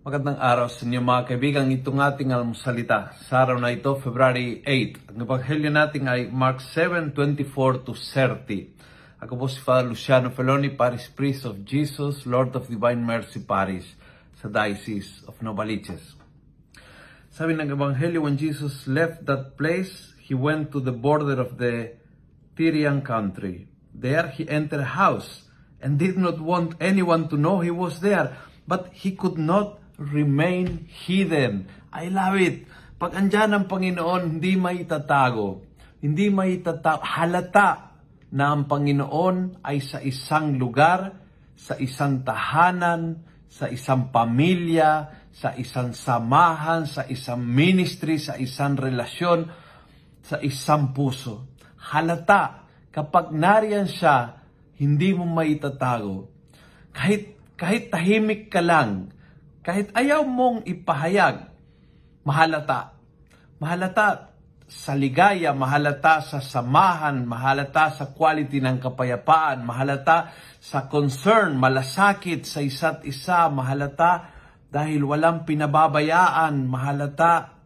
Magandang araw sa inyo mga kaibigan. Itong ating almusalita sa araw na ito, February 8. Ang ebanghelyo natin ay Mark 7:24 to 30. Ako po si Father Luciano Feloni, Parish Priest of Jesus, Lord of Divine Mercy Parish sa Diocese of Novaliches. Sabi ng ebanghelyo, when Jesus left that place, he went to the border of the Tyrian country. There he entered a house and did not want anyone to know he was there, but he could not remain hidden. I love it. Pag andyan ang Panginoon, hindi maitatago. Hindi maitatago. Halata na ang Panginoon ay sa isang lugar, sa isang tahanan, sa isang pamilya, sa isang samahan, sa isang ministry, sa isang relasyon, sa isang puso. Halata, kapag nariyan siya, hindi mo maitatago. Kahit, kahit tahimik ka lang, kahit ayaw mong ipahayag, mahalata. Mahalata sa ligaya, mahalata sa samahan, mahalata sa quality ng kapayapaan, mahalata sa concern, malasakit sa isa't isa, mahalata dahil walang pinababayaan, mahalata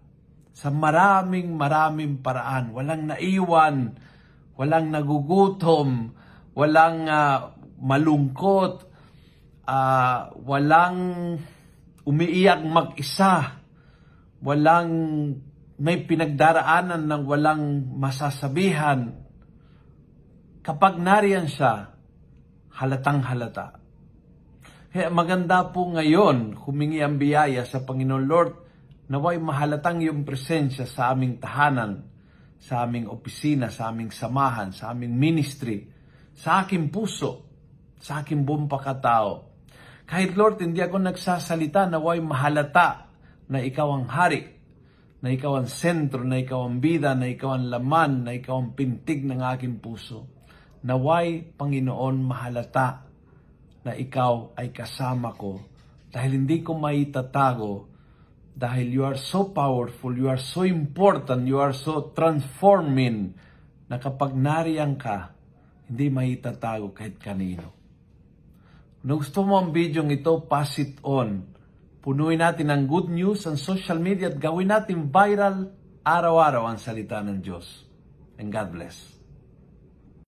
sa maraming maraming paraan, walang naiwan, walang nagugutom, walang uh, malungkot, uh, walang umiiyak mag-isa, walang may pinagdaraanan ng walang masasabihan. Kapag nariyan siya, halatang halata. Kaya maganda po ngayon humingi ang biyaya sa Panginoon Lord naway mahalatang yung presensya sa aming tahanan, sa aming opisina, sa aming samahan, sa aming ministry, sa aking puso, sa aking buong pakatao. Kahit Lord, hindi ako nagsasalita naway mahalata na ikaw ang hari, na ikaw ang sentro, na ikaw ang bida, na ikaw ang laman, na ikaw ang pintig ng aking puso. Naway, Panginoon, mahalata na ikaw ay kasama ko dahil hindi ko maitatago dahil you are so powerful, you are so important, you are so transforming na kapag nariyan ka, hindi maitatago kahit kanino. Kung gusto mo ang video ito, pass it on. Punuin natin ang good news ang social media at gawin natin viral araw-araw ang salita ng Diyos. And God bless.